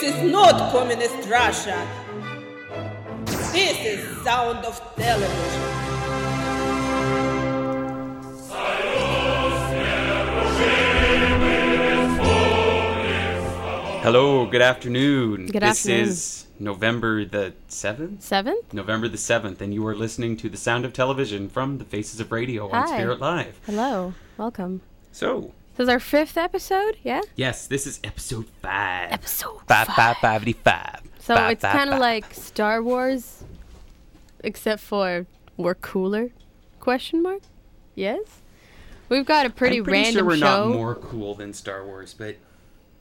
This is not communist Russia. This is sound of television. Hello, good afternoon. Good this afternoon. is November the 7th? Seventh? November the 7th, and you are listening to the sound of television from the Faces of Radio on Hi. Spirit Live. Hello. Welcome. So, This is our fifth episode, yeah? yes, this is episode 5. Episode Five, five, five-de-five. So Five, it's kind of like Star Wars, except for we're cooler? Question mark? Yes? We've got a pretty, I'm pretty random sure we're show. not more cool than Star Wars, but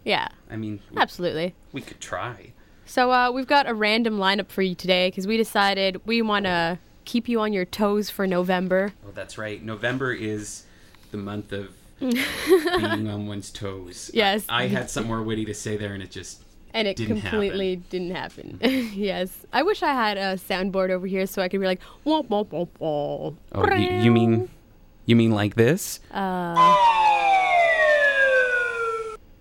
yeah, I mean, we, absolutely. we could try. So uh, we've got a random lineup for you today because we decided we want to keep you on your toes for November. Oh, that's right. November is the month of being on one's toes. Yes. I, I had something more witty to say there, and it just And it Didn't completely didn't happen. yes. I wish I had a soundboard over here so I could be like, wah, wah, wah, wah. Oh, you, you mean you mean like this? Yeah.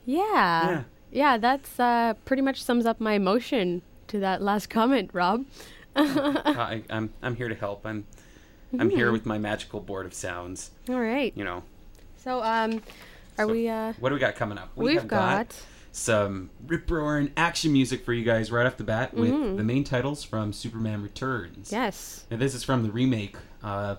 Yeah. Yeah, that's uh, pretty much sums up my emotion to that last comment, Rob. I, I'm I'm here to help. I'm I'm Mm-hmm. here with my magical board of sounds. All right. You know, So, um, are So, we, uh, what do we got coming up? We we've have got, some rip roaring action music for you guys right off the bat with Mm-hmm. the main titles from Superman Returns. yes. And this is from the remake. Uh,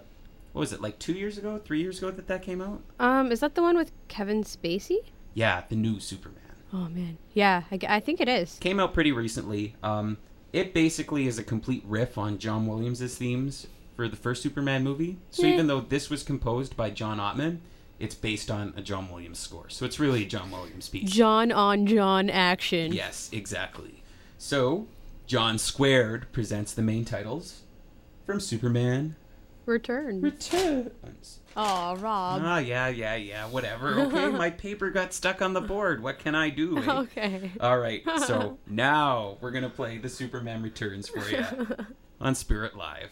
what was it like two years ago, three years ago that that came out? Um, is that the one with Kevin Spacey? Yeah, the new Superman. Oh, man. Yeah, I think it is. came out pretty recently. Um, it basically is a complete riff on John Williams' themes for the first Superman movie. So Yeah. even though this was composed by John Ottman, it's based on a John Williams score. So it's really a John Williams piece. John on John action. yes, exactly. So John Squared presents the main titles from Superman Return. Returns. Oh, Rob. Ah, yeah, yeah, yeah, whatever. Okay, my paper got stuck on the board. What can I do? eh? okay. All right, so now we're gonna play the Superman Returns for you on Spirit Live.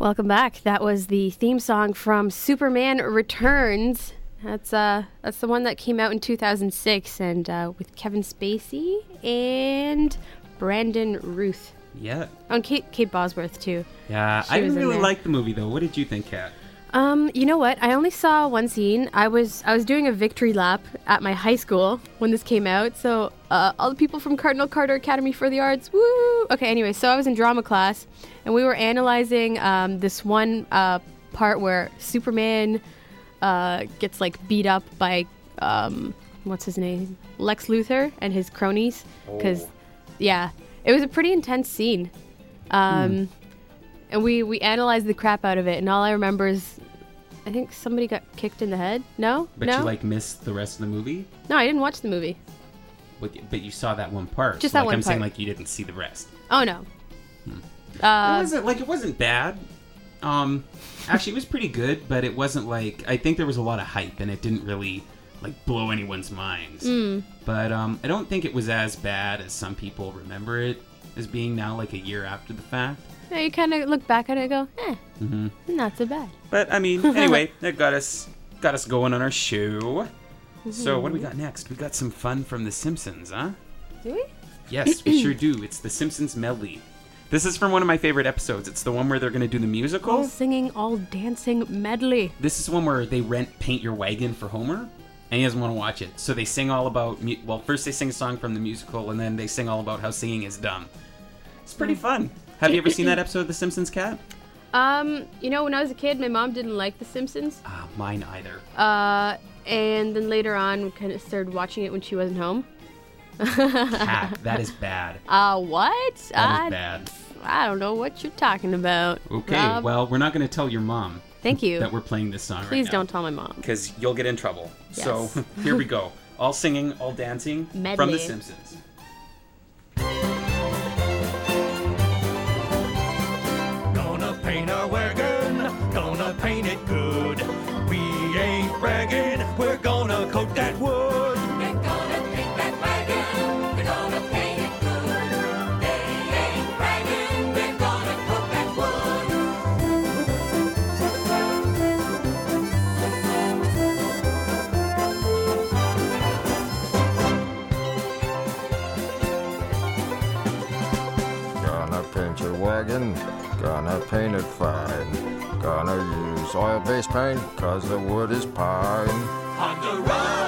Welcome back. That was the theme song from Superman Returns. That's uh that's the one that came out in 2006 and uh, with Kevin Spacey and Brandon Routh. Yeah. And Kate Kate Bosworth too. Yeah. She I didn't really like the movie though. What did you think, Kat? Um, you know what? I only saw one scene. I was I was doing a victory lap at my high school when this came out. So uh, all the people from Cardinal Carter Academy for the Arts, woo! Okay, anyway, so I was in drama class, and we were analyzing um, this one uh, part where Superman uh, gets like beat up by um, what's his name, Lex Luthor and his cronies, because Oh. yeah, it was a pretty intense scene. Um, and we we analyzed the crap out of it and all i remember is i think somebody got kicked in the head no But no you like missed the rest of the movie? no i didn't watch the movie But, but you saw that one part. Just that like, one I'm saying like you didn't see the rest. oh no it uh, wasn't like it wasn't bad. Um, actually, it was pretty good, but it wasn't like I think there was a lot of hype and it didn't really like blow anyone's minds. Mm. But um, I don't think it was as bad as some people remember it as being now, like a year after the fact. yeah, you kind of look back at it and go eh hmm not so bad But I mean, anyway, that got us got us going on our show. So what do we got next? We got some fun from The Simpsons, huh? do we Yes, we sure do. It's The Simpsons medley. This is from one of my favorite episodes. It's the one where they're going to do the musical. all singing all dancing medley This is one where they rent Paint Your Wagon for Homer, and he doesn't want to watch it. So they sing all about, mu- well, first they sing a song from the musical, and then they sing all about how singing is dumb. It's pretty fun. Have you ever seen that episode of The Simpsons, Cat? um you know when i was a kid my mom didn't like the simpsons Ah, mine either. uh and then later on we kind of started watching it when she wasn't home Cat, that is bad. uh what That I, is bad. I don't know what you're talking about Okay, Rob. well, we're not going to tell your mom thank you that we're playing this song Please right don't tell my mom. Because you'll get in trouble. So here we go. All singing, all dancing from The Simpsons. Gonna paint it fine. Gonna use oil-based paint, cause the wood is pine. Ponderosa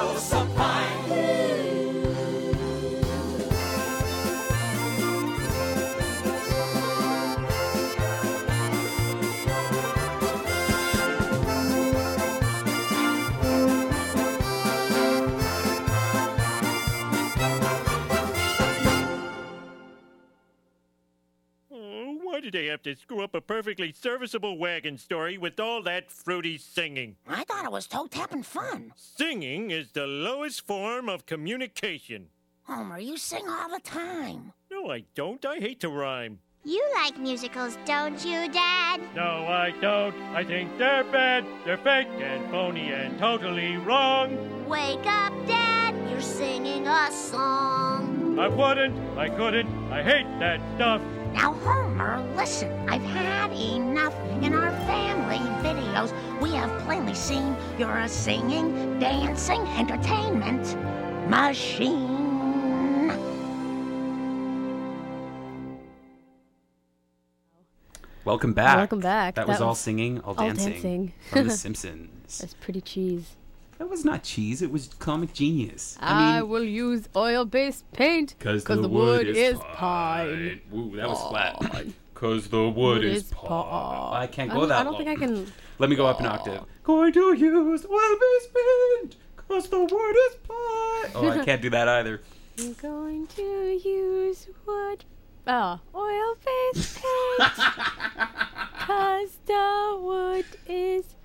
they have to screw up a perfectly serviceable wagon story with all that fruity singing? I thought it was toe tapping fun. Singing is the lowest form of communication. Homer, you sing all the time. No, I don't. I hate to rhyme. You like musicals, don't you, Dad? No, I don't. I think they're bad. They're fake and phony and totally wrong. Wake up, Dad! You're singing a song. I wouldn't. I couldn't. I hate that stuff. Now, Homer, listen. I've had enough. In our family videos, we have plainly seen you're a singing, dancing, entertainment machine. Welcome back. Welcome back. That, That was, all singing, all, all dancing, dancing. from The Simpsons. That's pretty cheese. That was not cheese. It was comic genius. I, I mean, will use oil-based paint because the, wood, is pine. Ooh, that was flat. Because the wood Wood is is pine. pine. I can't go don't- that I don't low. think I can. Let me go up an oh. octave. Going to use oil-based paint. Because the wood is pine. Oh, I can't do that either. I'm going to use wood. Oh, oil-based paint. Cause the wood is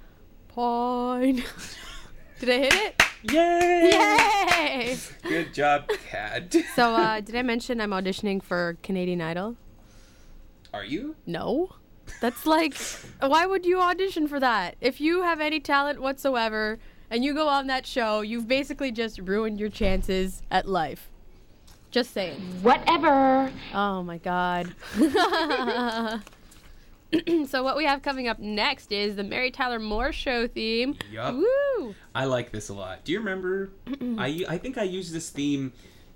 pine. Did I hit it? Yay! Yay! Good job, Cat. So, uh, did I mention I'm auditioning for Canadian Idol? Are you? No. That's like, why would you audition for that? If you have any talent whatsoever and you go on that show, you've basically just ruined your chances at life. Just saying. Whatever. Oh my god. so what we have coming up next is the Mary Tyler Moore Show theme. Yup. Woo! I like this a lot. Do you remember? I I think I used this theme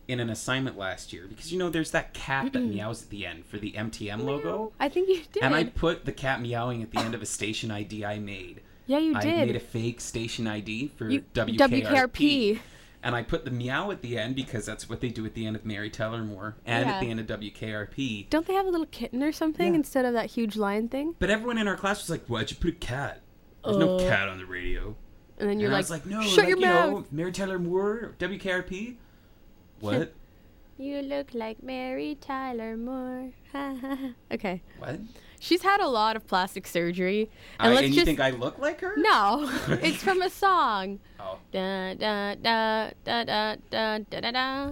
in an assignment last year because you know there's that cat that meows at the end for the MTM logo, I think you did. and I put the cat meowing at the end of a station ID I made. yeah, you I did. I made a fake station ID for You- WKRP. WKRP. And I put the meow at the end because that's what they do at the end of Mary Tyler Moore and Yeah. at the end of WKRP. Don't they have a little kitten or something Yeah. instead of that huge lion thing? But everyone in our class was like, "Why'd you put a cat? There's no Uh, cat on the radio." And then you're and like, I was like, "No, shut like, your you mouth. know, Mary Tyler Moore, WKRP." What? You look like Mary Tyler Moore. okay. what? She's had a lot of plastic surgery. And, uh, let's and you think I look like her? No, it's from a song. Oh. Da da da da da da da da.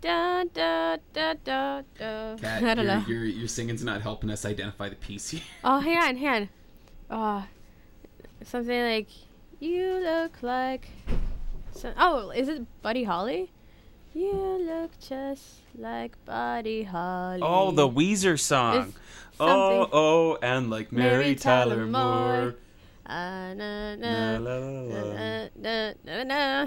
Da, da, da, da, da. Kat, I don't your, know. Your, your singing's not helping us identify the piece here. Oh, hang on, hang on. Oh, something like, you look like. Oh, is it Buddy Holly? You look just like Buddy Holly. Oh, the Weezer song. It's, Oh, oh, and like Mary, Mary Tyler, Tyler Moore. Moore. Uh, na, Na, na, la, la, la. na, na, na, na.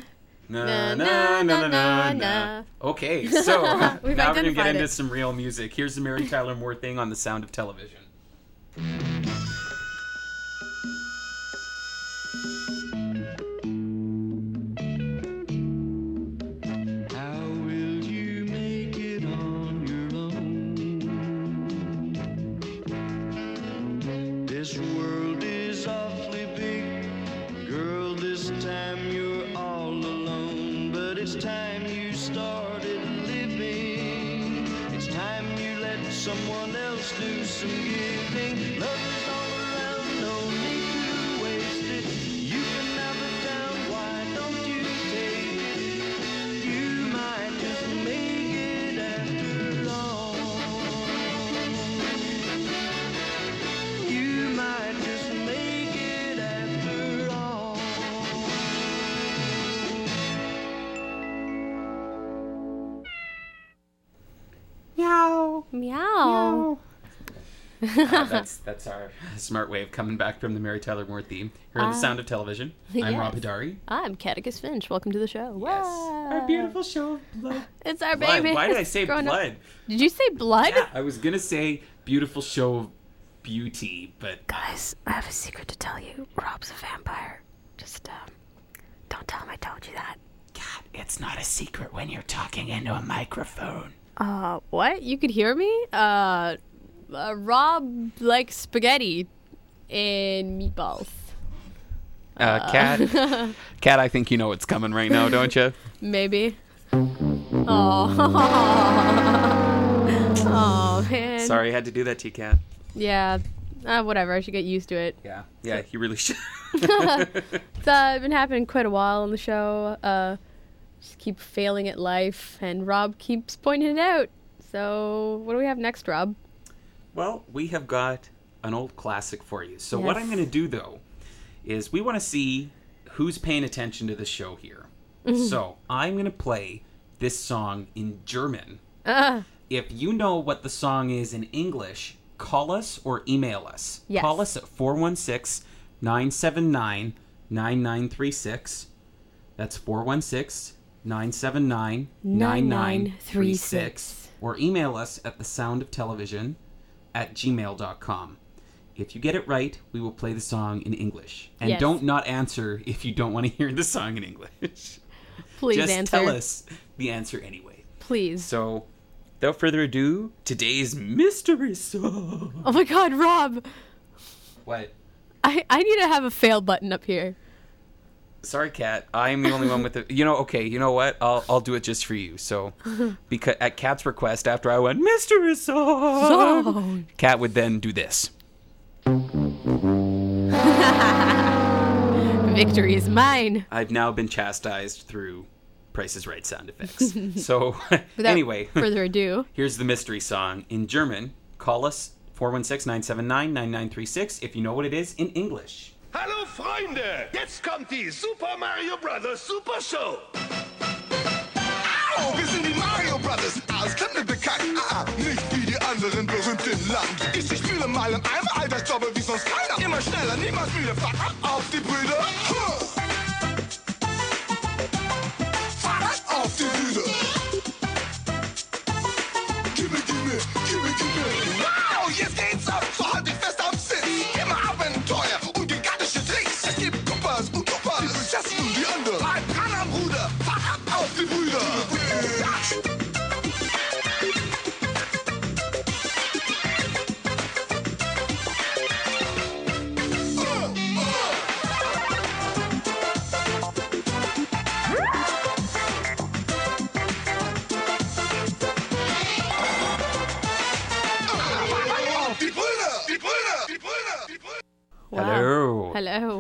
Na, Na, na, na, na, na, na, na. Okay, so now we're gonna get into some real music. Here's the Mary Tyler Moore thing on the sound of television. Uh, that's that's our smart way of coming back from the Mary Tyler Moore theme. Here on the Ah. sound of television. I'm Rob. Hidari. I'm Catechus Finch. Welcome to the show. Yes. Wow. Our beautiful show of blood. It's our Blood. baby. Why did I say Growing up. blood? Did you say blood? Yeah, I was gonna say beautiful show of beauty, but Guys, I have a secret to tell you. Rob's a vampire. Just, um, don't tell him I told you that. God, it's not a secret when you're talking into a microphone. Uh, what? You could hear me? Uh, uh Rob likes spaghetti and meatballs. Uh, Cat, Cat, I think you know what's coming right now, don't you? Maybe. Oh. oh, man. Sorry, I had to do that to you, Cat. Yeah. Uh, whatever. I should get used to it. Yeah, yeah, you really should. It's uh, been happening quite a while on the show. Uh, just keep failing at life, and Rob keeps pointing it out. So, what do we have next, Rob? Well, we have got an old classic for you. So what I'm going to do though is we want to see who's paying attention to the show here. Mm-hmm. so I'm going to play this song in German. Uh, If you know what the song is in English, call us or email us. Yes. Call us at 416 979 9936. That's 416 979 9936. Or email us at the sound of television at gmail.com. If you get it right, we will play the song in English. And Yes. don't not answer if you don't want to hear the song in English. please Just answer. tell us the answer anyway. Please. So, without further ado, today's mystery song. Oh my god, Rob! What? I, I need to have a fail button up here. Sorry, cat I'm the only one with the. You know, okay. You know what? I'll I'll do it just for you. So, because at cat's request, after I went mystery song, cat would then do this. Victory is mine. I've now been chastised through Price is Right sound effects. so, Without anyway, further ado. here's the mystery song in German. Call us 416-979-9936 if you know what it is in English. Hallo Freunde, jetzt kommt die Super Mario Brothers Super Show. Au, wir sind die Mario Brothers. Ah, es klingt mir bekannt. Ah, ah, nicht wie die anderen, im Land. Ich, ich spiele mal Eimer, all das aber wie sonst keiner. Immer schneller, niemals müde, fuck ab auf die Brüder. Huh. Fahrrad auf die Bühne. Gimme, gimme, gimme, gimme. Wow, jetzt geht's ab,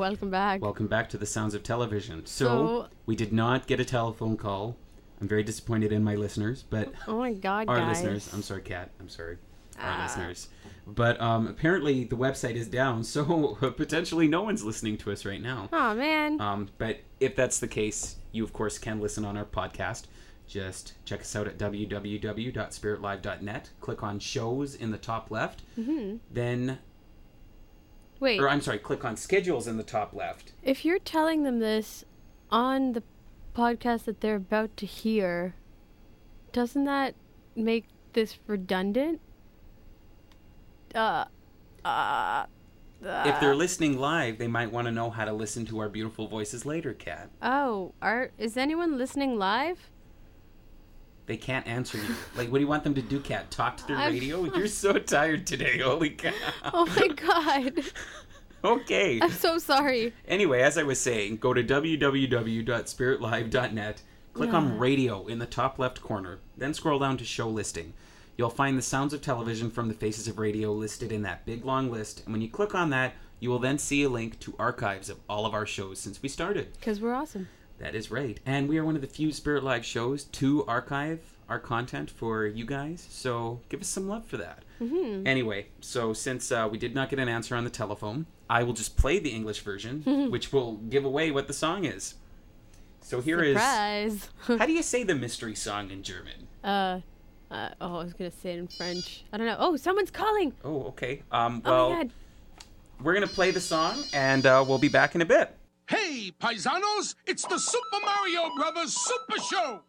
welcome back. Welcome back to the Sounds of Television. So, So- we did not get a telephone call. I'm very disappointed in my listeners, but oh my god, our guys. listeners. I'm sorry, Kat. I'm sorry, our Ah. listeners. But um, apparently the website is down, so potentially no one's listening to us right now. Oh man. Um, but if that's the case, you of course can listen on our podcast. Just check us out at www.spiritlive.net. Click on shows in the top left. hmm Then, Wait, or I'm sorry, click on schedules in the top left. if you're telling them this on the podcast that they're about to hear, doesn't that make this redundant? Uh, uh, if they're listening live, they might want to know how to listen to our beautiful voices later, Kat. Oh, are is anyone listening live? They can't answer you. Like, what do you want them to do, Cat? Talk to the radio? You're so tired today. Holy cow. Oh my god. Okay. I'm so sorry. Anyway, as I was saying, go to www.spiritlive.net, click on radio in the top left corner, then scroll down to show listing. You'll find the sounds of television from the faces of radio listed in that big long list, and when you click on that, you will then see a link to archives of all of our shows since we started. Because we're awesome. That is right. And we are one of the few Spirit Live shows to archive our content for you guys, so give us some love for that. Mhm. Anyway, so since uh, we did not get an answer on the telephone, I will just play the English version, which will give away what the song is. So here is. Surprise. How do you say the mystery song in German? Uh, uh, oh, I was gonna say it in French. I don't know. Oh, someone's calling. Oh, okay. Um, Oh well, god. we're going to play the song, and uh, we'll be back in a bit. Hey, paisanos, it's the Super Mario Brothers Super Show.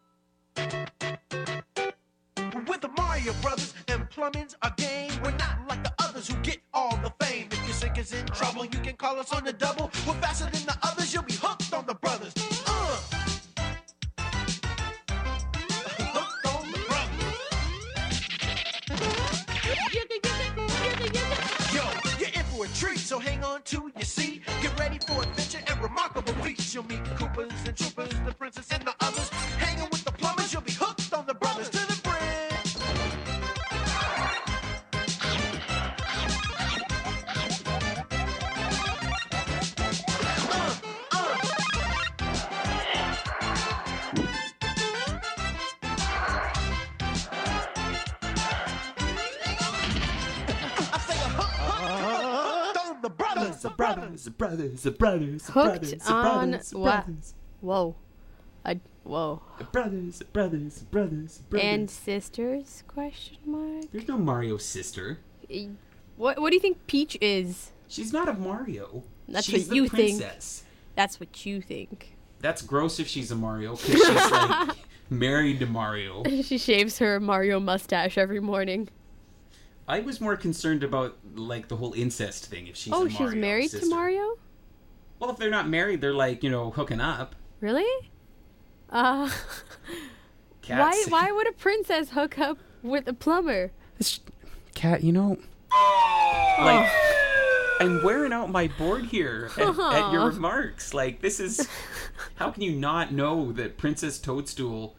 With the Mario Brothers and plumbing's our game. We're not like the others who get all the fame. If your sink is in trouble, you can call us on the double. We're faster than the others, you'll be hooked on the brothers. Uh. Yo, you're in for a treat, so hang on to your seat. Get ready for and remarkable feats. You'll meet Coopers and Troopers, the princess and the others. Brothers, the brothers, the brothers, the brothers, the brothers, the on brothers, the what? brothers. Whoa. I whoa. The brothers, the brothers, the brothers, the brothers. And sisters? Question mark. There's no Mario sister. What What do you think Peach is? She's not a Mario. That's she's what you think. That's what you think. That's gross if she's a Mario because she's like married to Mario. she shaves her Mario mustache every morning. I was more concerned about like the whole incest thing. If she's oh, she's married sister. to Mario? Well, if they're not married, they're like you know hooking up. Really? Uh, why Cats. why would a princess hook up with a plumber? Cat, you know, like I'm wearing out my board here at, at your remarks. Like this is how can you not know that Princess Toadstool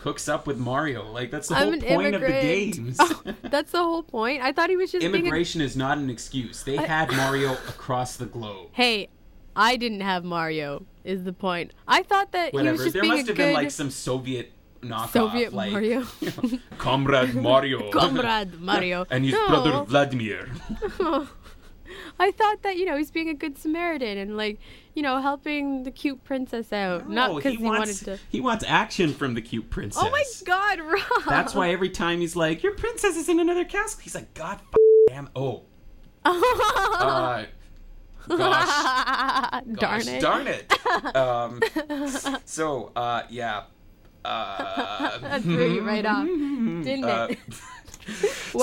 hooks up with Mario? Like that's the I'm whole point of the games. Oh, that's the whole point. I thought he was just being a Immigration is not an excuse. They I- had Mario across the globe. Hey, I didn't have Mario. Is the point? I thought that he was Whatever. just There being must a have good been like some Soviet knockoff, Soviet like Mario. Comrade Mario, Comrade Mario. and his No. brother Vladimir. I thought that you know he's being a good Samaritan and like you know helping the cute princess out, not No, because he he, wants wanted to. he wants action from the cute princess. Oh my God, Rob! That's why every time he's like, "Your princess is in another castle," he's like, "God f- damn, oh, Uh, gosh, Darn it. darn it. Um, so, uh, yeah. Uh, That threw you right off, didn't uh, it?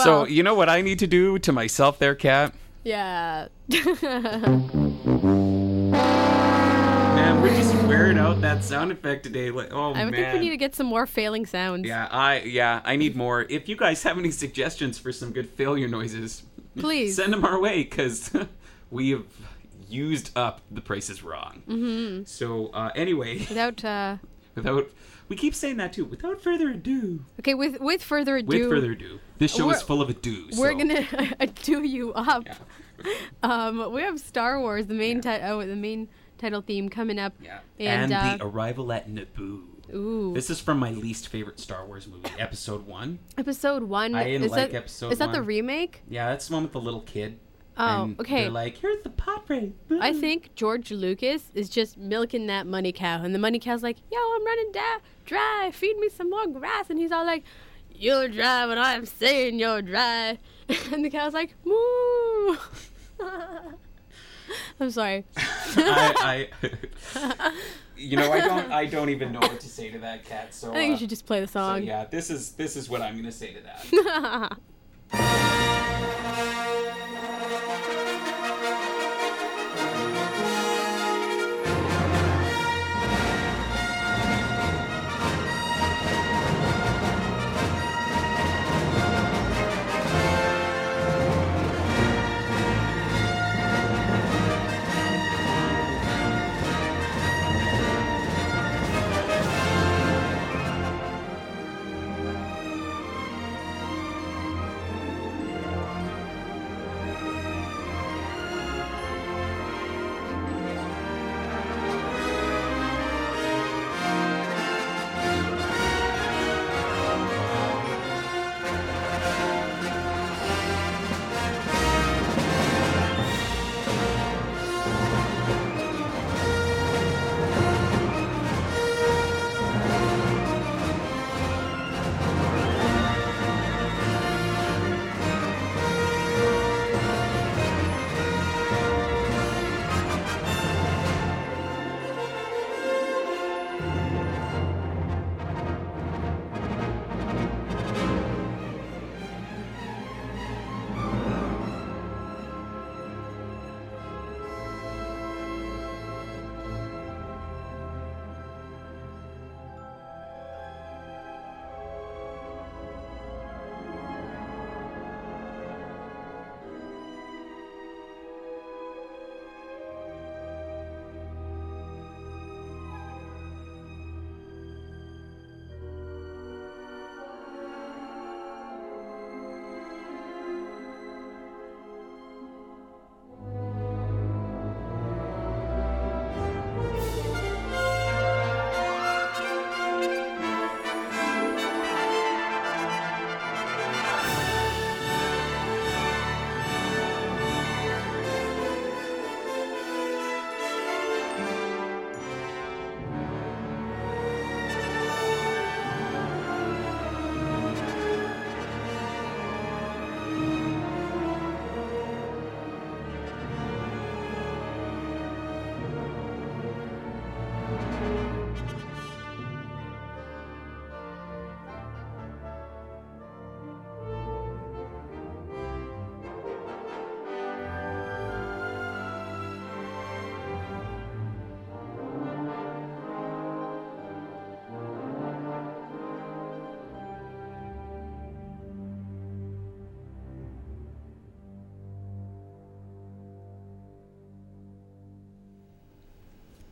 so, you know what I need to do to myself there, cat. yeah. Wearing out that sound effect today. Like, oh I man. think we need to get some more failing sounds. Yeah, I yeah, I need more. If you guys have any suggestions for some good failure noises, Please. send them our way because we have used up the prices wrong. hmm So uh, anyway, Without uh, without we keep saying that too. Without further ado, okay, with with further ado, with further ado, this show is full of ado. we're so- gonna do you up. um, we have Star Wars, the main ti- oh, the main title theme coming up. Yeah. And, and, uh, the arrival at Naboo. Ooh. This is from my least favorite Star Wars movie, Episode One. episode one. I didn't is like that, episode Is that the remake? Yeah, that's the one with the little kid. Oh, And okay. They're like, here's the pot ray. I think George Lucas is just milking that money cow, and the money cow's like, "Yo, I'm running da- dry. Feed me some more grass." And he's all like, "You're dry when I'm saying you're dry," and the cow's like, "Moo." I'm sorry. I, I you know, I don't, I don't even know what to say to that cat. So I think you uh, should just play the So song. yeah, this is this is what I'm gonna say to that.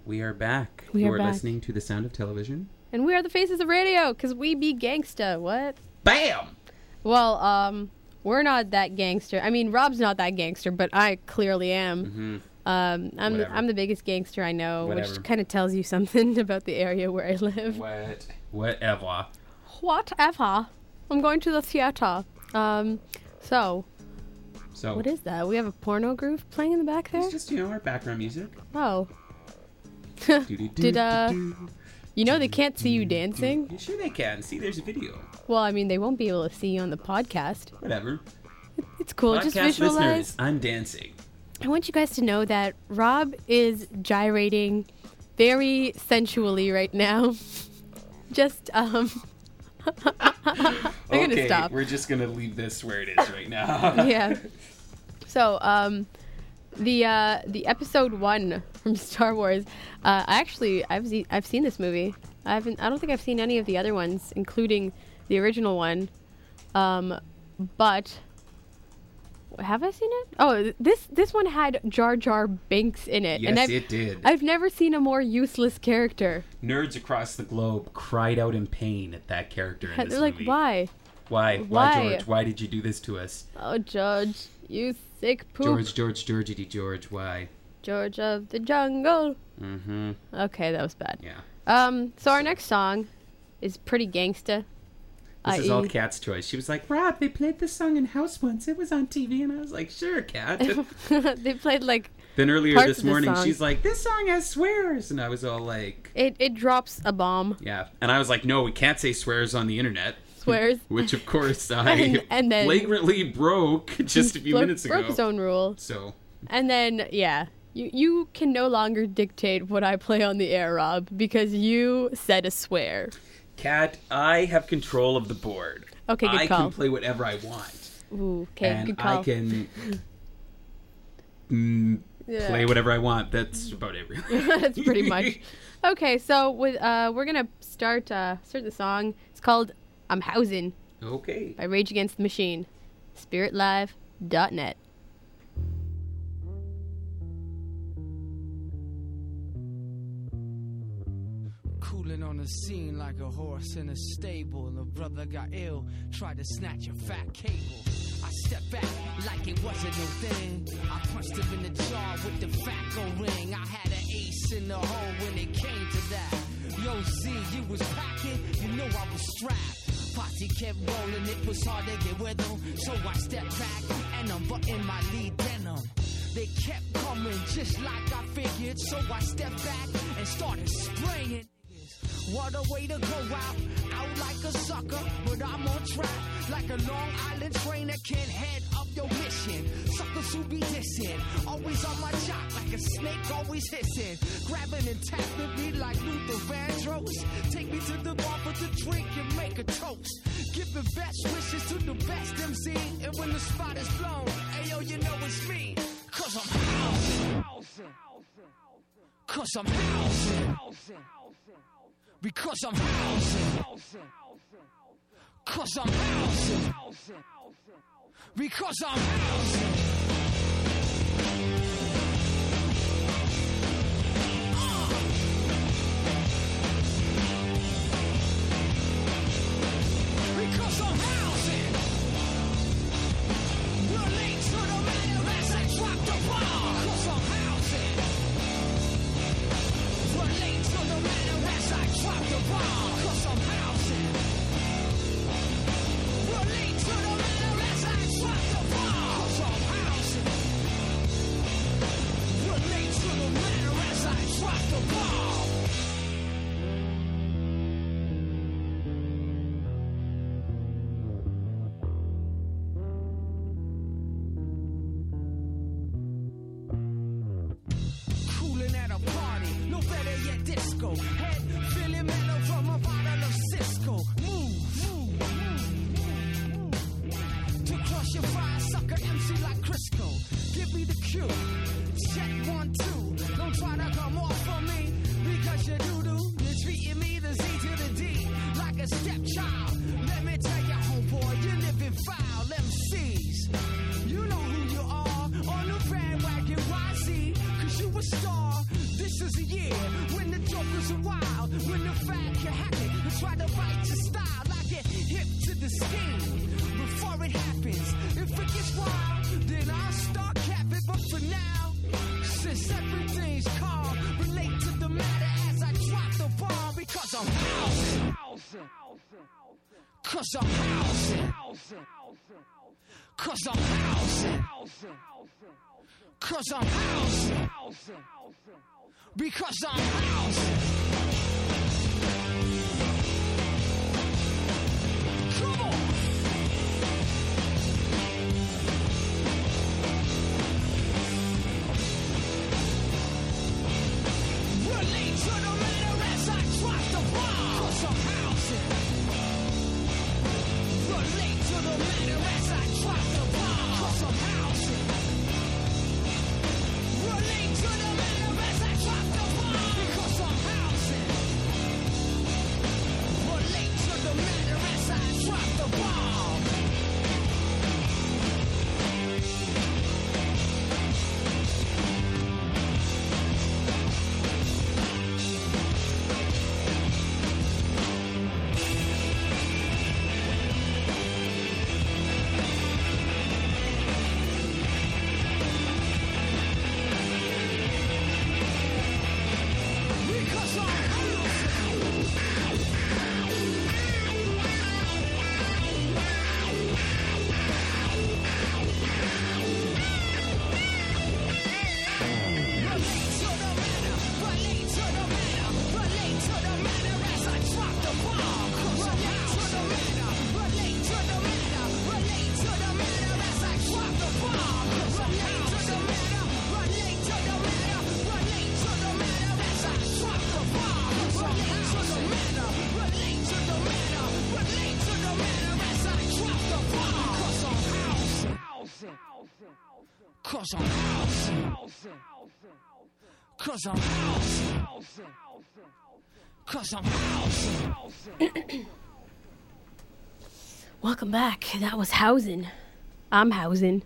We are back. We you are are back. listening to the sound of television. And we are the faces of radio, cause we be gangsta. What? Bam. Well, um, we're not that gangster. I mean, Rob's not that gangster, but I clearly am. Mm-hmm. Um, I'm Whatever. I'm the biggest gangster I know, Whatever. which kind of tells you something about the area where I live. What? Whatever. Whatever. I'm going to the theater. Um, so So what is that? We have a porno groove playing in the back there. It's just you know our background music. Oh. Did uh, you know they can't see you dancing? Sure they can. See, there's a video. Well, I mean they won't be able to see you on the podcast. Whatever. It's cool. Just Podcast visualize. listeners, I'm dancing. I want you guys to know that Rob is gyrating very sensually right now. Just um I'm okay, gonna stop. we're just gonna leave this where it is right now. yeah. So, um the uh the episode 1 from Star Wars, uh I actually I've se- I've seen this movie. I haven't I don't think I've seen any of the other ones including the original one. Um but have I seen it? Oh, this this one had Jar Jar Binks in it, and Yes, I've, it did. I've never seen a more useless character. Nerds across the globe cried out in pain at that character in this They're like, movie. Why? Why, Why? George? Why did you do this to us? Oh, George, you sick poop. George, George, Georgity, George, why? George of the jungle. Mm-hmm. Okay, that was bad. Yeah. Um. So our next song is pretty gangsta. This is all Cat's choice. She was like, Rob, they played this song in house once. It was on TV. And I was like, sure, Kat. they played like then earlier this morning, she's like, this song has swears. And I was all like, it. It drops a bomb. yeah. And I was like, no, we can't say swears on the internet. Swears. Which, of course, I And- and then- flagrantly broke just a few Broke- minutes ago. Broke his own rule. So, And then yeah, you you can no longer dictate what I play on the air, Rob, because you said a swear. Cat, I have control of the board. Okay, good I call. can play whatever I want. Ooh, okay, and good call. I can mm, Yeah. play whatever I want. That's about it, really. That's pretty much. Okay, so with uh, we're gonna start uh, start the song. It's called "I'm Housing" Okay. by Rage Against the Machine. SpiritLive.net. Cooling on the scene like a horse in a stable. A brother got ill, tried to snatch a fat cable. I stepped back like it wasn't no thing. I punched him in the jaw with the fatco ring. I had an ace in the hole when it came to that. Yo, Z, you was packing, you know I was strapped. Posse kept rolling, it was hard to get with them. So I stepped back and unbuttoned my lead denim. They kept coming just like I figured. So I stepped back and started spraying. What a way to go out, out like a sucker, but I'm on track like a Long Island train that can't head up your mission. Suckers who be dissing, always on my jock like a snake, always hissing. Grabbing and tapping me like Luther Vandross. Take me to the bar for the drink and make a toast. Giving best wishes to the best MC, and when the spot is blown, ayo, you know it's me. Cause I'm housing. Cause I'm housing. Because I'm housing. Cause I'm housing. Because I'm housing. Cause I'm housing. Cause I'm housing. Cause I'm housing. Because I'm housing. Cause I'm house. Cause I'm house. Welcome back. That was Housing. I'm Housing.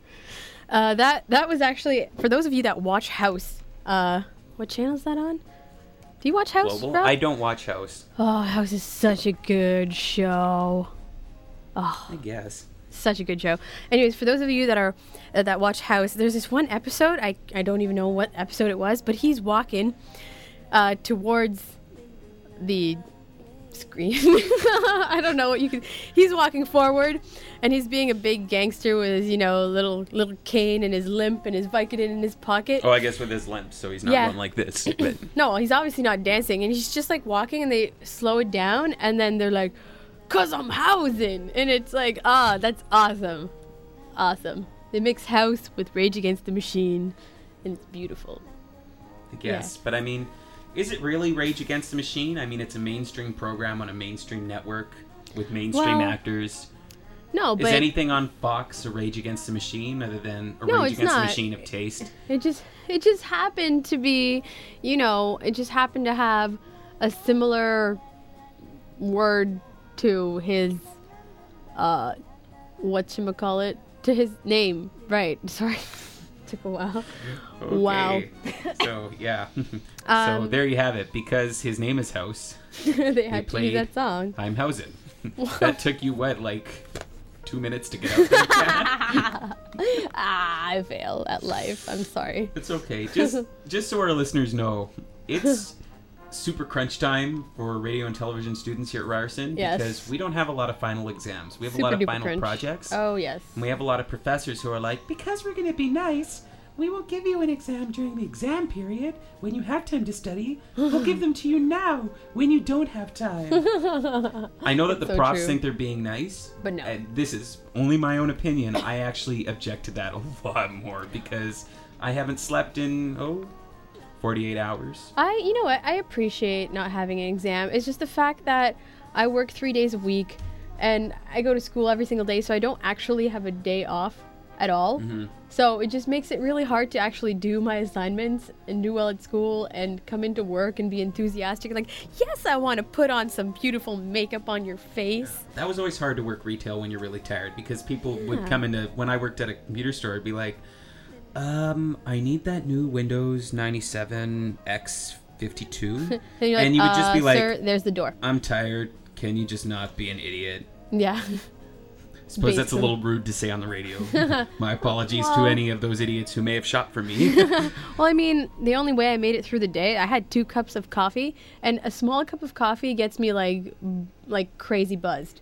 Uh, that that was actually for those of you that watch House. Uh, what channel is that on? Do you watch House? Global. Rob? I don't watch House. Oh, House is such a good show. Oh, I guess. Such a good show. Anyways, for those of you that are uh, that watch House, there's this one episode. I I don't even know what episode it was, but he's walking uh, towards the screen. I don't know what you can. He's walking forward, and he's being a big gangster with his, you know, little little cane and his limp and his Vicodin in his pocket. Oh, I guess with his limp, so he's not Yeah. going like this. But No, he's obviously not dancing, and he's just like walking, and they slow it down, and then they're like, "Cause I'm housing," and it's like, ah, that's awesome, awesome. They mix house with Rage Against the Machine, and it's beautiful. I guess. But I mean, is it really Rage Against the Machine? I mean, it's a mainstream program on a mainstream network with mainstream Well, actors. No, but Is anything on Fox a Rage Against the Machine other than a No, Rage Against the. Machine of taste? it just it just happened to be, you know, it just happened to have a similar word to his, uh, what call it to his name. Right. Sorry, took a while. Wow. Okay. so yeah. so Um, there you have it. Because his name is House. they had to use played that song. I'm Housin. that took you what, like two minutes to get out ah, I fail at life. I'm sorry. It's okay. Just just so our listeners know, it's super crunch time for radio and television students here at Ryerson Yes. because we don't have a lot of final exams. We have a lot of final crunch. projects. Oh yes. And we have a lot of professors who are like, because we're going to be nice, we won't give you an exam during the exam period when you have time to study. We'll give them to you now when you don't have time. I know that the So profs true. think they're being nice, But no. And this is only my own opinion. I actually object to that a lot more because I haven't slept in oh 48 hours. I, you know what? I appreciate not having an exam. It's just the fact that I work three days a week, and I go to school every single day, so I don't actually have a day off at all. Mm-hmm. So it just makes it really hard to actually do my assignments and do well at school and come into work and be enthusiastic. Like, yes, I want to put on some beautiful makeup on your face. That was always hard to work retail when you're really tired because people would Yeah. come into when I worked at a computer store, it'd be like, um, I need that new Windows 97 X52. And, like, you would just be "Uh, like, sir, there's the door. I'm tired. Can you just not be an idiot? Yeah. Suppose that's a little rude to say on the radio. My apologies Well- to any of those idiots who may have shot for me. Well, I mean, the only way I made it through the day, I had two cups of coffee, and a small cup of coffee gets me like, like crazy buzzed.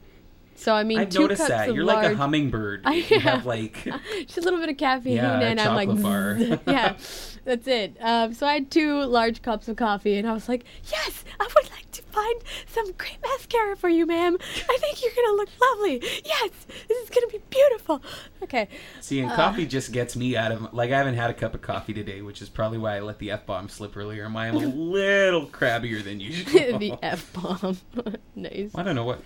So I mean, I've two noticed cups that. of You're like a hummingbird. I- You have like just a little bit of caffeine, Yeah, and I'm like, bar. yeah, that's it. Um, so I had two large cups of coffee, and I was like, yes, I would like to find some great mascara for you, ma'am. I think you're gonna look lovely. Yes, this is gonna be beautiful. Okay. See, and Uh, coffee just gets me out of like I haven't had a cup of coffee today, which is probably why I let the f bomb slip earlier. I'm a little crabbier than usual. the f bomb. nice. I don't know what.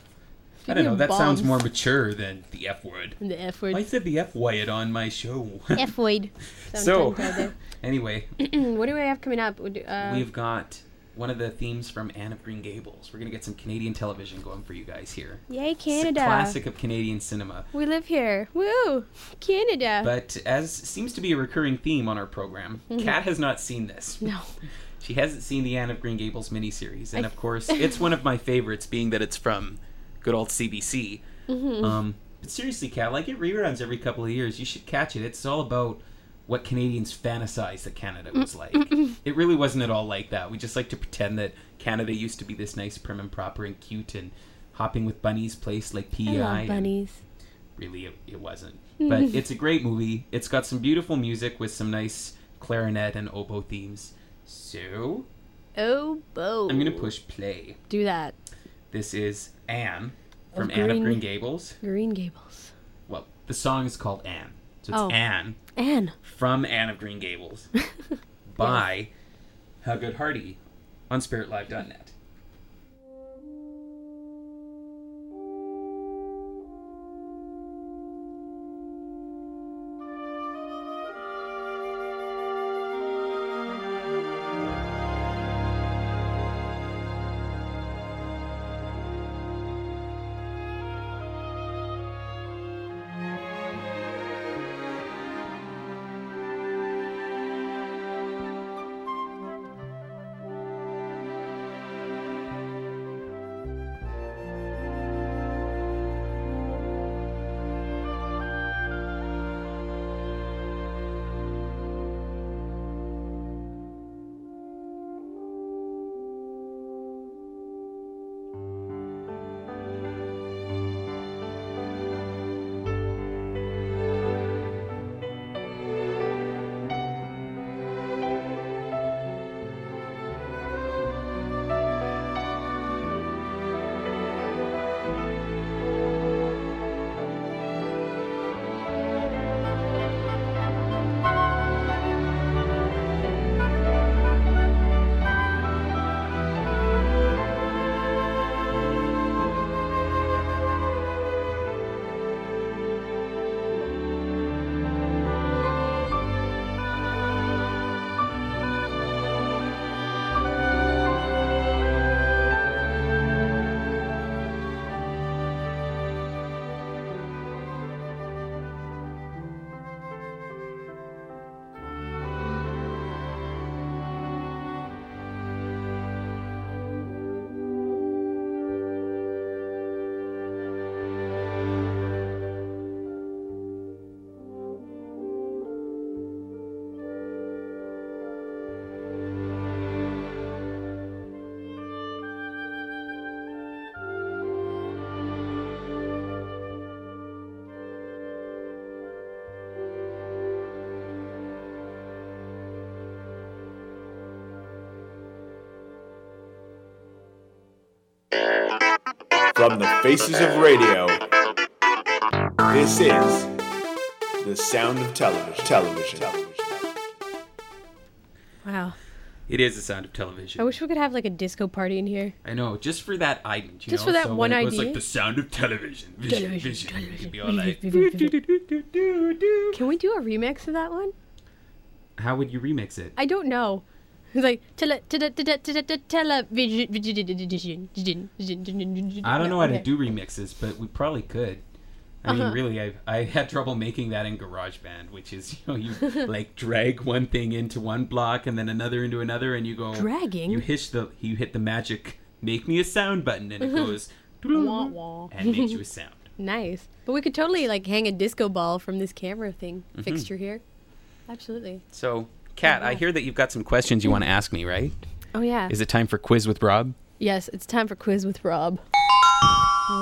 I don't know. That sounds more mature than the f word. The f word. I said the f word on my show. F word. so, anyway, what do we have coming up? Uh, we've got one of the themes from Anne of Green Gables. We're gonna get some Canadian television going for you guys here. Yay, It's a Canada. classic of Canadian cinema. We live here. Woo! Canada. But as seems to be a recurring theme on our program, Mhm. Kat has not seen this. No. She hasn't seen the Anne of Green Gables miniseries, and I- of course, it's one of my favorites, being that it's from good old CBC. Mhm. Um, but seriously, Kat, like it reruns every couple of years. You should catch it. It's all about what Canadians fantasize that Canada was like. it really wasn't at all like that. We just like to pretend that Canada used to be this nice, prim and proper and cute and hopping with bunnies place like PEI. I love bunnies. really it, it wasn't but it's a great movie it's got some beautiful music with some nice clarinet and oboe themes so Oh, bo. i'm gonna push play Do that. this is anne from anne of Green- gables Green Gables. well the song is called anne so it's Oh. anne Anne. from anne of green gables by Hagood Hardy on spiritlive.net From the faces of radio, this is the sound of television. Television. Wow. It is the sound of television. I wish we could have like a disco party in here. I know, just for that item. You Just know? for that so one when it was idea? like the sound of television. Vision, Television, vision. You'd be all like, Can we do a remix of that one? how would you remix it? I don't know. It's like tele tele tele tele tele television. I don't know how to do remixes, but we probably could. I mean, Uh-huh. really, I I had trouble making that in GarageBand, which is you know you like drag one thing into one block and then another into another, and you go Dragging? You hit the you hit the magic make me a sound button, and it goes Wah, wah. and makes you a sound. Nice. But we could totally like hang a disco ball from this camera thing Mhm. fixture here. Absolutely. So, Kat, I hear that you've got some questions you want to ask me, right? Oh yeah. Is it time for quiz with Rob? Yes, it's time for quiz with Rob.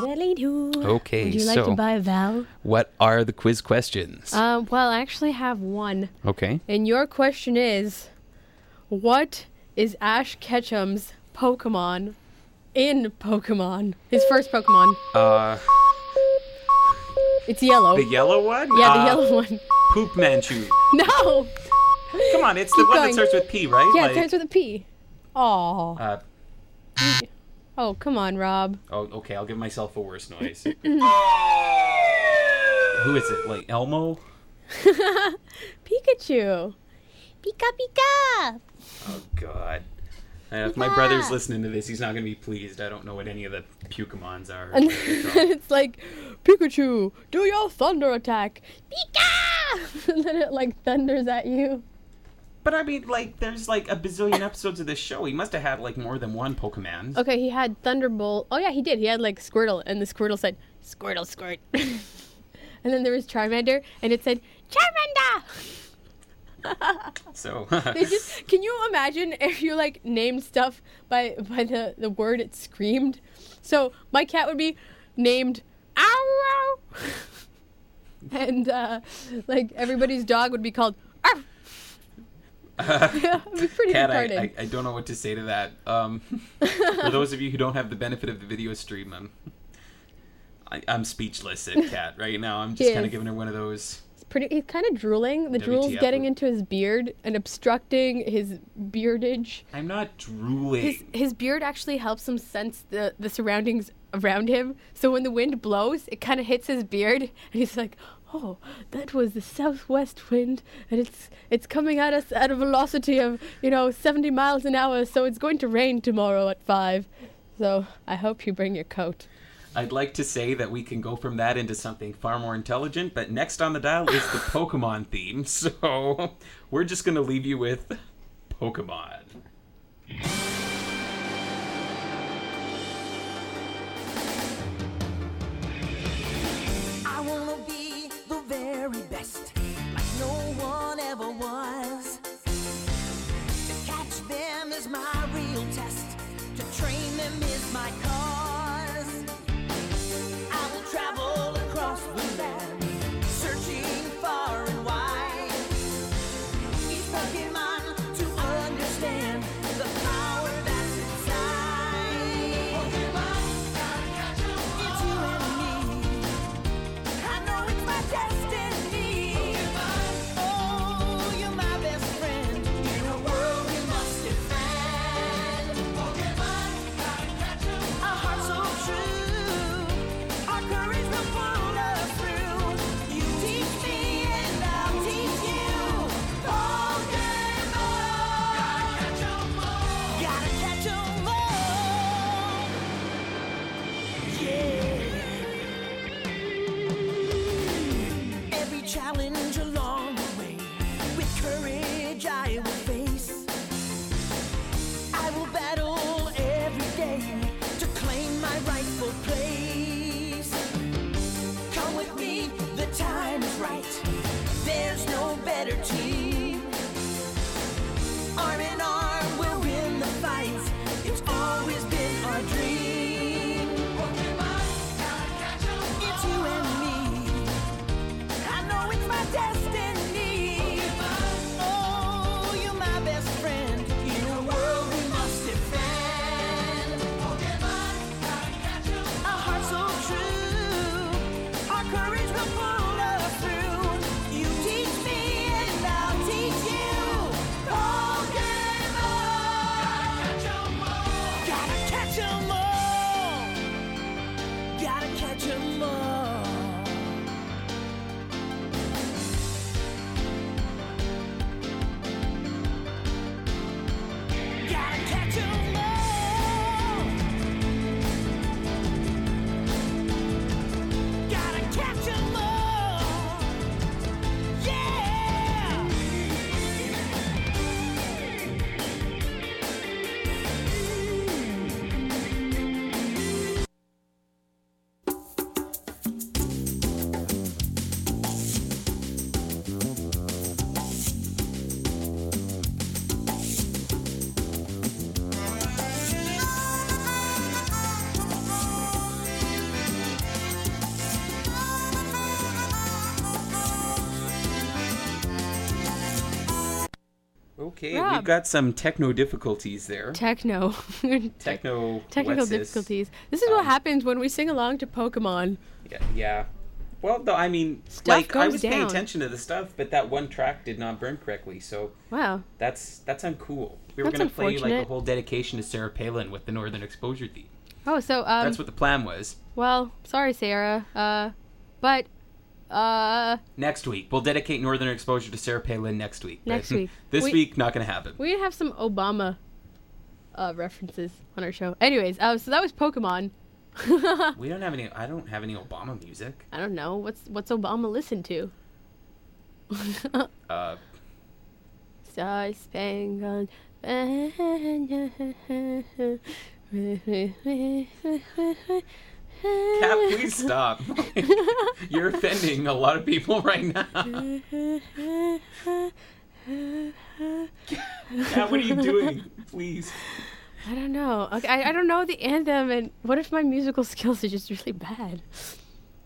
Welly do. Okay, Would you like so- to buy a vowel? What are the quiz questions? Um, well, I actually have one. okay. And your question is What is Ash Ketchum's Pokemon in Pokemon? His first Pokemon. Uh, It's yellow. the yellow one? Yeah, the Uh, yellow one. Poop Manchu. No! Come on, it's the one going. that starts with P, right? Yeah, Like, it starts with a P. Aw. Uh, Oh, come on, Rob. oh, okay. I'll give myself a worse noise. Who is it? Like Elmo? Pikachu. Pika Pika! Oh God. Uh, if my brother's listening to this, he's not going to be pleased. I don't know what any of the Pokemons are. And it's like, Pikachu, do your thunder attack. Pika! and then it like thunders at you. But I mean, like, there's like a bazillion episodes of this show. He must have had like more than one Pokemon. Okay, he had Thunderbolt. Oh yeah, he did. He had like Squirtle, and the Squirtle said, Squirtle, squirt. and then there was Charmander, and it said, Charmander! So they just can you imagine if you like named stuff by by the the word it screamed so my cat would be named ow and uh like everybody's dog would be called Arf. Yeah, it'd be pretty Kat, I. I, I don't know what to say to that. Um, for those of you who don't have the benefit of the video stream, I'm I, I'm speechless at Cat right now. I'm just kind of giving her one of those. It's pretty he's kind of drooling the drool's getting into his beard and obstructing his beardage I'm not drooling. his his beard actually helps him sense the the surroundings around him. So when the wind blows, it kind of hits his beard, and he's like, "Oh, that was the southwest wind, and it's it's coming at us at a velocity of you know 70 miles an hour. So it's going to rain tomorrow at five. So I hope you bring your coat." I'd like to say that we can go from that into something far more intelligent, but next on the dial is the Pokemon theme, so we're just going to leave you with Pokemon. Very Okay, Rob. we've got some techno difficulties there. Techno. Techno. Technical this? difficulties. This is what happens when we sing along to Pokemon. Yeah, yeah. Well, though, I mean, Stuff like I was paying attention to the stuff, but that one track did not burn correctly, so Wow. that's that's uncool. We were That's gonna play like a whole dedication to Sarah Palin with the Northern Exposure theme. Oh, so um. that's what the plan was. Well, sorry, Sarah. Uh, but uh, Next week, we'll dedicate Northern Exposure to Sarah Palin next week. Next week. this We- week, not gonna happen. we have some Obama uh references on our show. Anyways, uh, so that was Pokemon. We don't have any. I don't have any Obama music. I don't know what's what's Obama listen to. Uh, Star Spangled Cat, please stop. You're offending a lot of people right now. Cat, what are you doing? Please. I don't know. Okay, I, I don't know the anthem, and what if my musical skills are just really bad?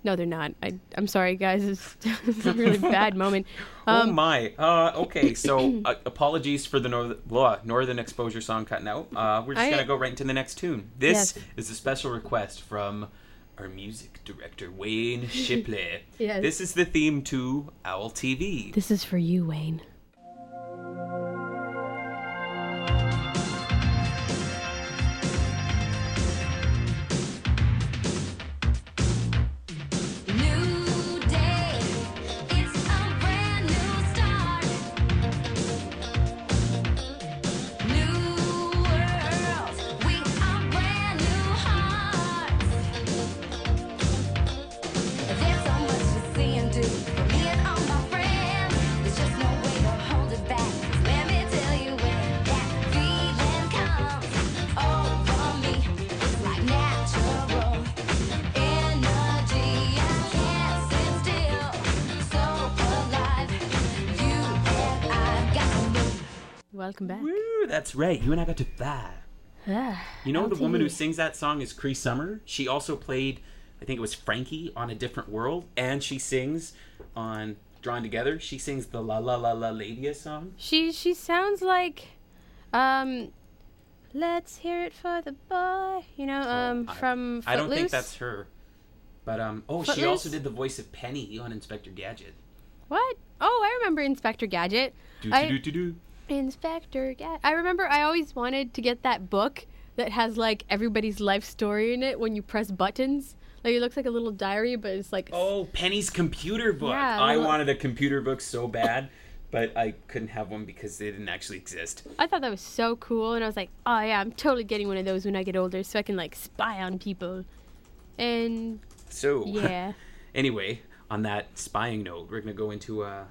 No, they're not. I, I'm sorry, guys. It's, it's a really bad moment. oh Um, my. Uh, okay, so uh, apologies for the north- Northern Exposure song cutting out. Uh, we're just I- gonna go right into the next tune. This Yes. is a special request from our music director Wayne Shipley. Yes. This is the theme to Owl TV. This is for you, Wayne. Welcome back. Woo, that's right. You and I got to fly. Ah, You know the woman who sings that song is Cree Summer. She also played, I think it was Frankie on a different world, and she sings on Drawn Together. She sings the La La La La Labia song. She she sounds like, um, let's hear it for the boy. You know, um, I- from Footloose. I don't think that's her. But um oh, she also did the voice of Penny on Inspector Gadget. What? Oh, I remember Inspector Gadget. Do do do do. Inspector Gadget. I remember I always wanted to get that book that has like everybody's life story in it when you press buttons. Like it looks like a little diary, but it's like Oh, Penny's computer book. Yeah, I little- wanted a computer book so bad, but I couldn't have one because they didn't actually exist. I thought that was so cool, and I was like, oh yeah, I'm totally getting one of those when I get older, so I can like spy on people. And So yeah, anyway, on that spying note, we're gonna go into uh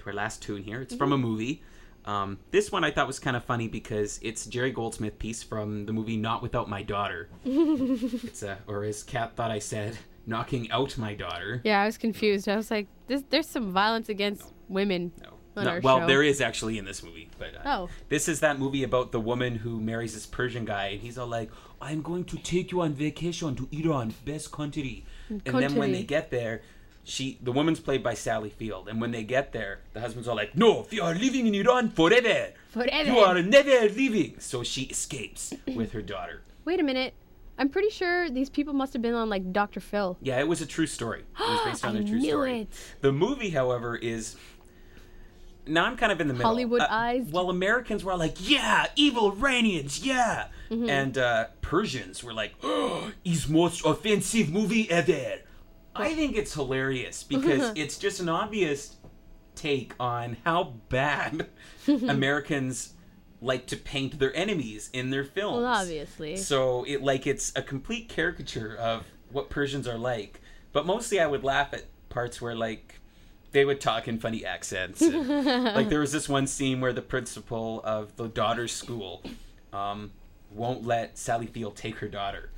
to our last tune here. It's from a movie. Um, this one I thought was kind of funny because it's Jerry Goldsmith piece from the movie Not Without My Daughter. it's uh, or as Kat thought I said, knocking out my daughter. yeah, I was confused. I was like, this, there's some violence against women on No, well, show. there is actually in this movie, but uh, Oh. this is that movie about the woman who marries this Persian guy, and he's all like, "I'm going to take you on vacation to Iran, best country." And then when they get there, she, the woman's played by Sally Field, and when they get there, the husband's all like, "No, you are living in Iran forever. Forever. You are never leaving." So she escapes with her daughter. Wait a minute. I'm pretty sure these people must have been on like Dr. Phil. Yeah, it was a true story. It was based on I a true knew story. it. The movie, however, is now I'm kind of in the middle. Hollywood Uh, eyes. Well, Americans were like, "Yeah, evil Iranians, yeah," Mhm. and uh, Persians were like, oh, "Is most offensive movie ever." I think it's hilarious because it's just an obvious take on how bad Americans like to paint their enemies in their films. Well, obviously. So it like it's a complete caricature of what Persians are like. But mostly I would laugh at parts where like they would talk in funny accents. and- like there was this one scene where the principal of the daughter's school um, won't let Sally Field take her daughter.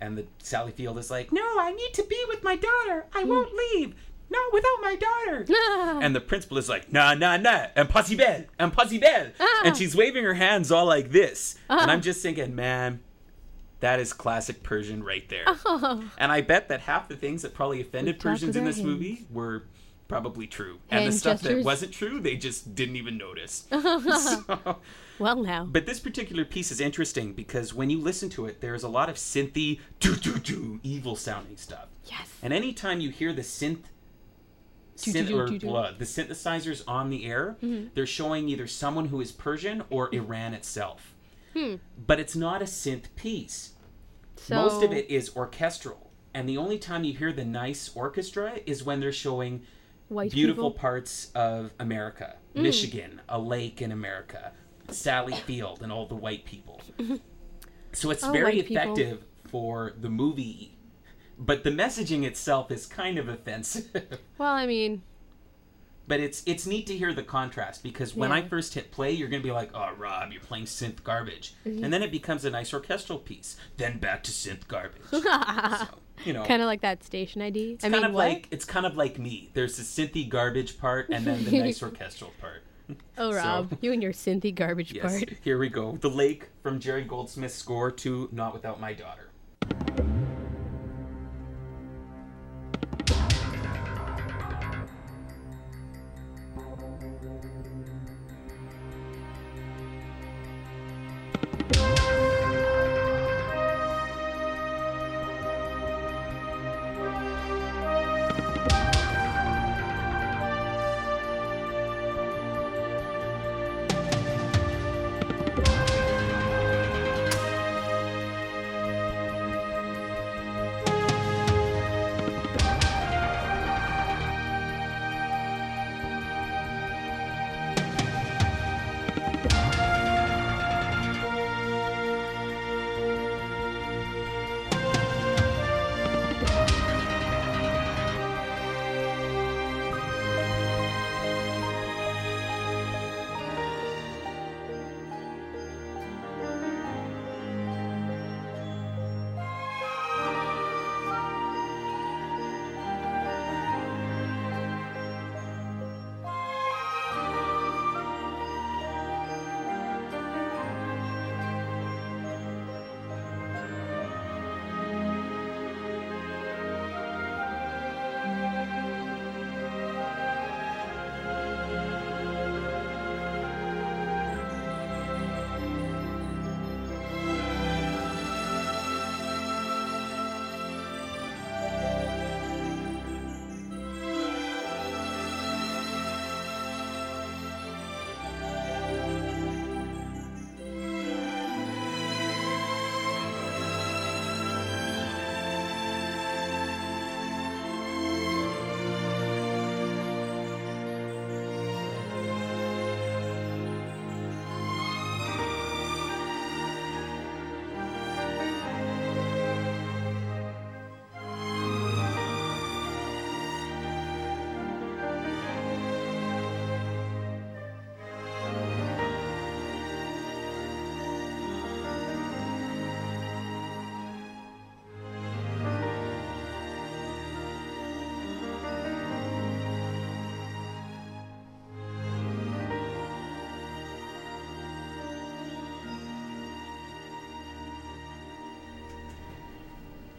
And the Sally Field is like, "No, I need to be with my daughter. I won't leave. Not without my daughter." and the principal is like, "Nah, nah, nah. Impossible. Impossible." and pussybell and she's waving her hands all like this. And I'm just thinking, man, that is classic Persian right there. And I bet that half the things that probably offended With talk Persians in our this movie were probably true. and the stuff that wasn't true, they just didn't even notice. So- well, now. but this particular piece is interesting because when you listen to it, there's a lot of synthy, doo doo doo, evil sounding stuff. Yes. And anytime you hear the synth, synth or blood, the synthesizers on the air, Mhm. they're showing either someone who is Persian or Iran itself. Hmm. But it's not a synth piece. So, Most of it is orchestral. And the only time you hear the nice orchestra is when they're showing White beautiful people? parts of America, Mm. Michigan, a lake in America, Sally Field, and all the white people. So it's Oh, very white people. effective for the movie, but the messaging itself is kind of offensive. Well, I mean, but it's it's neat to hear the contrast because when I first hit play, you're gonna be like, "Oh, Rob, you're playing synth garbage," Mhm. and then it becomes a nice orchestral piece. Then back to synth garbage. you know, kind of like that station ID. It's I kind mean, of what? like it's kind of like me. There's the synthy garbage part and then the nice orchestral part. Oh, So- Rob, you and your synthy garbage Yes, part. here we go. The Lake from Jerry Goldsmith's score to Not Without My Daughter.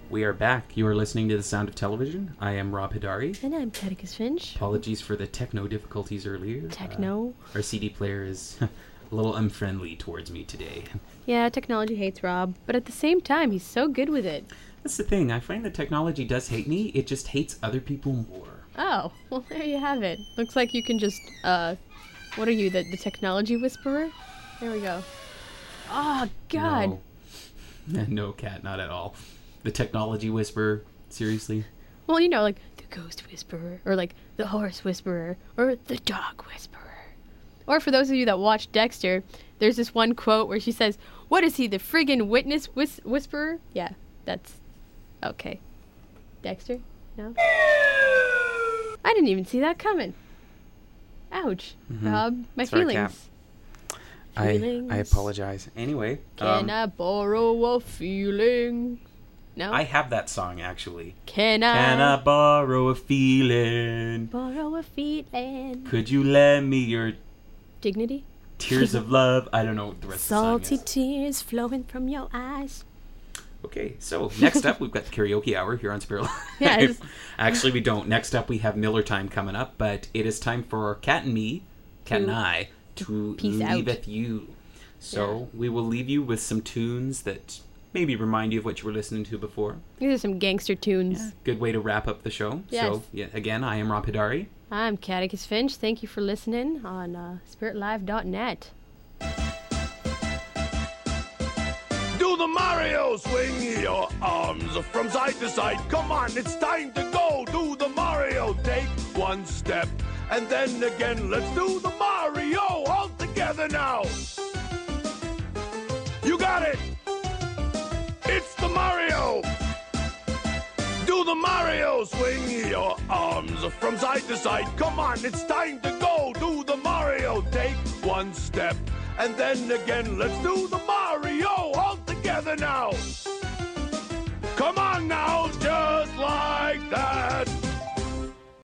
We are back. You are listening to The Sound of Television. I am Rob Hidari. And I'm Catechus Finch. Apologies for the techno difficulties earlier. Uh, Techno? our CD player is a little unfriendly towards me today. Yeah, technology hates Rob, but at the same time, he's so good with it. That's the thing. I find that technology does hate me. It just hates other people more. Oh, well, there you have it. Looks like you can just, uh, what are you, the, the technology whisperer? There we go. Oh, God. No. no, cat, not at all. The technology whisperer. Seriously. Well, you know, like the ghost whisperer, or like the horse whisperer, or the dog whisperer. Or for those of you that watch Dexter, there's this one quote where she says, What is he, the friggin' witness whis- whisperer? Yeah, that's okay. Dexter? No? I didn't even see that coming. Ouch. Mhm. Rob, my Sorry, feelings. Cap. I I apologize. Anyway, Can um, I borrow a feeling? No? I have that song actually. Can I, Can I borrow a feeling? borrow a feeling? Could you lend me your Dignity? tears of love? I don't know what the rest Salty of the song is. tears flowing from your eyes. Okay, so next up we've got the karaoke hour here on Spirit Live. Yeah, just- Actually, we don't. Next up we have Miller Time coming up, but it is time for Cat and me, Cat and I, to peace out. leave you. So we will leave you with some tunes that maybe remind you of what you were listening to before. These are some gangster tunes. Good way to wrap up the show. Yes. So, yeah, again, I am Rob Hidari. I'm Catechus Finch. Thank you for listening on uh, spiritlive.net. Do the Mario swing your arms from side to side. Come on, it's time to go. Do the Mario. Take one step and then again. Let's do the Mario all together now. You got it. The Mario. Do the Mario. Swing your arms from side to side. Come on, it's time to go. Do the Mario. Take one step and then again. Let's do the Mario all together now. Come on now, just like that.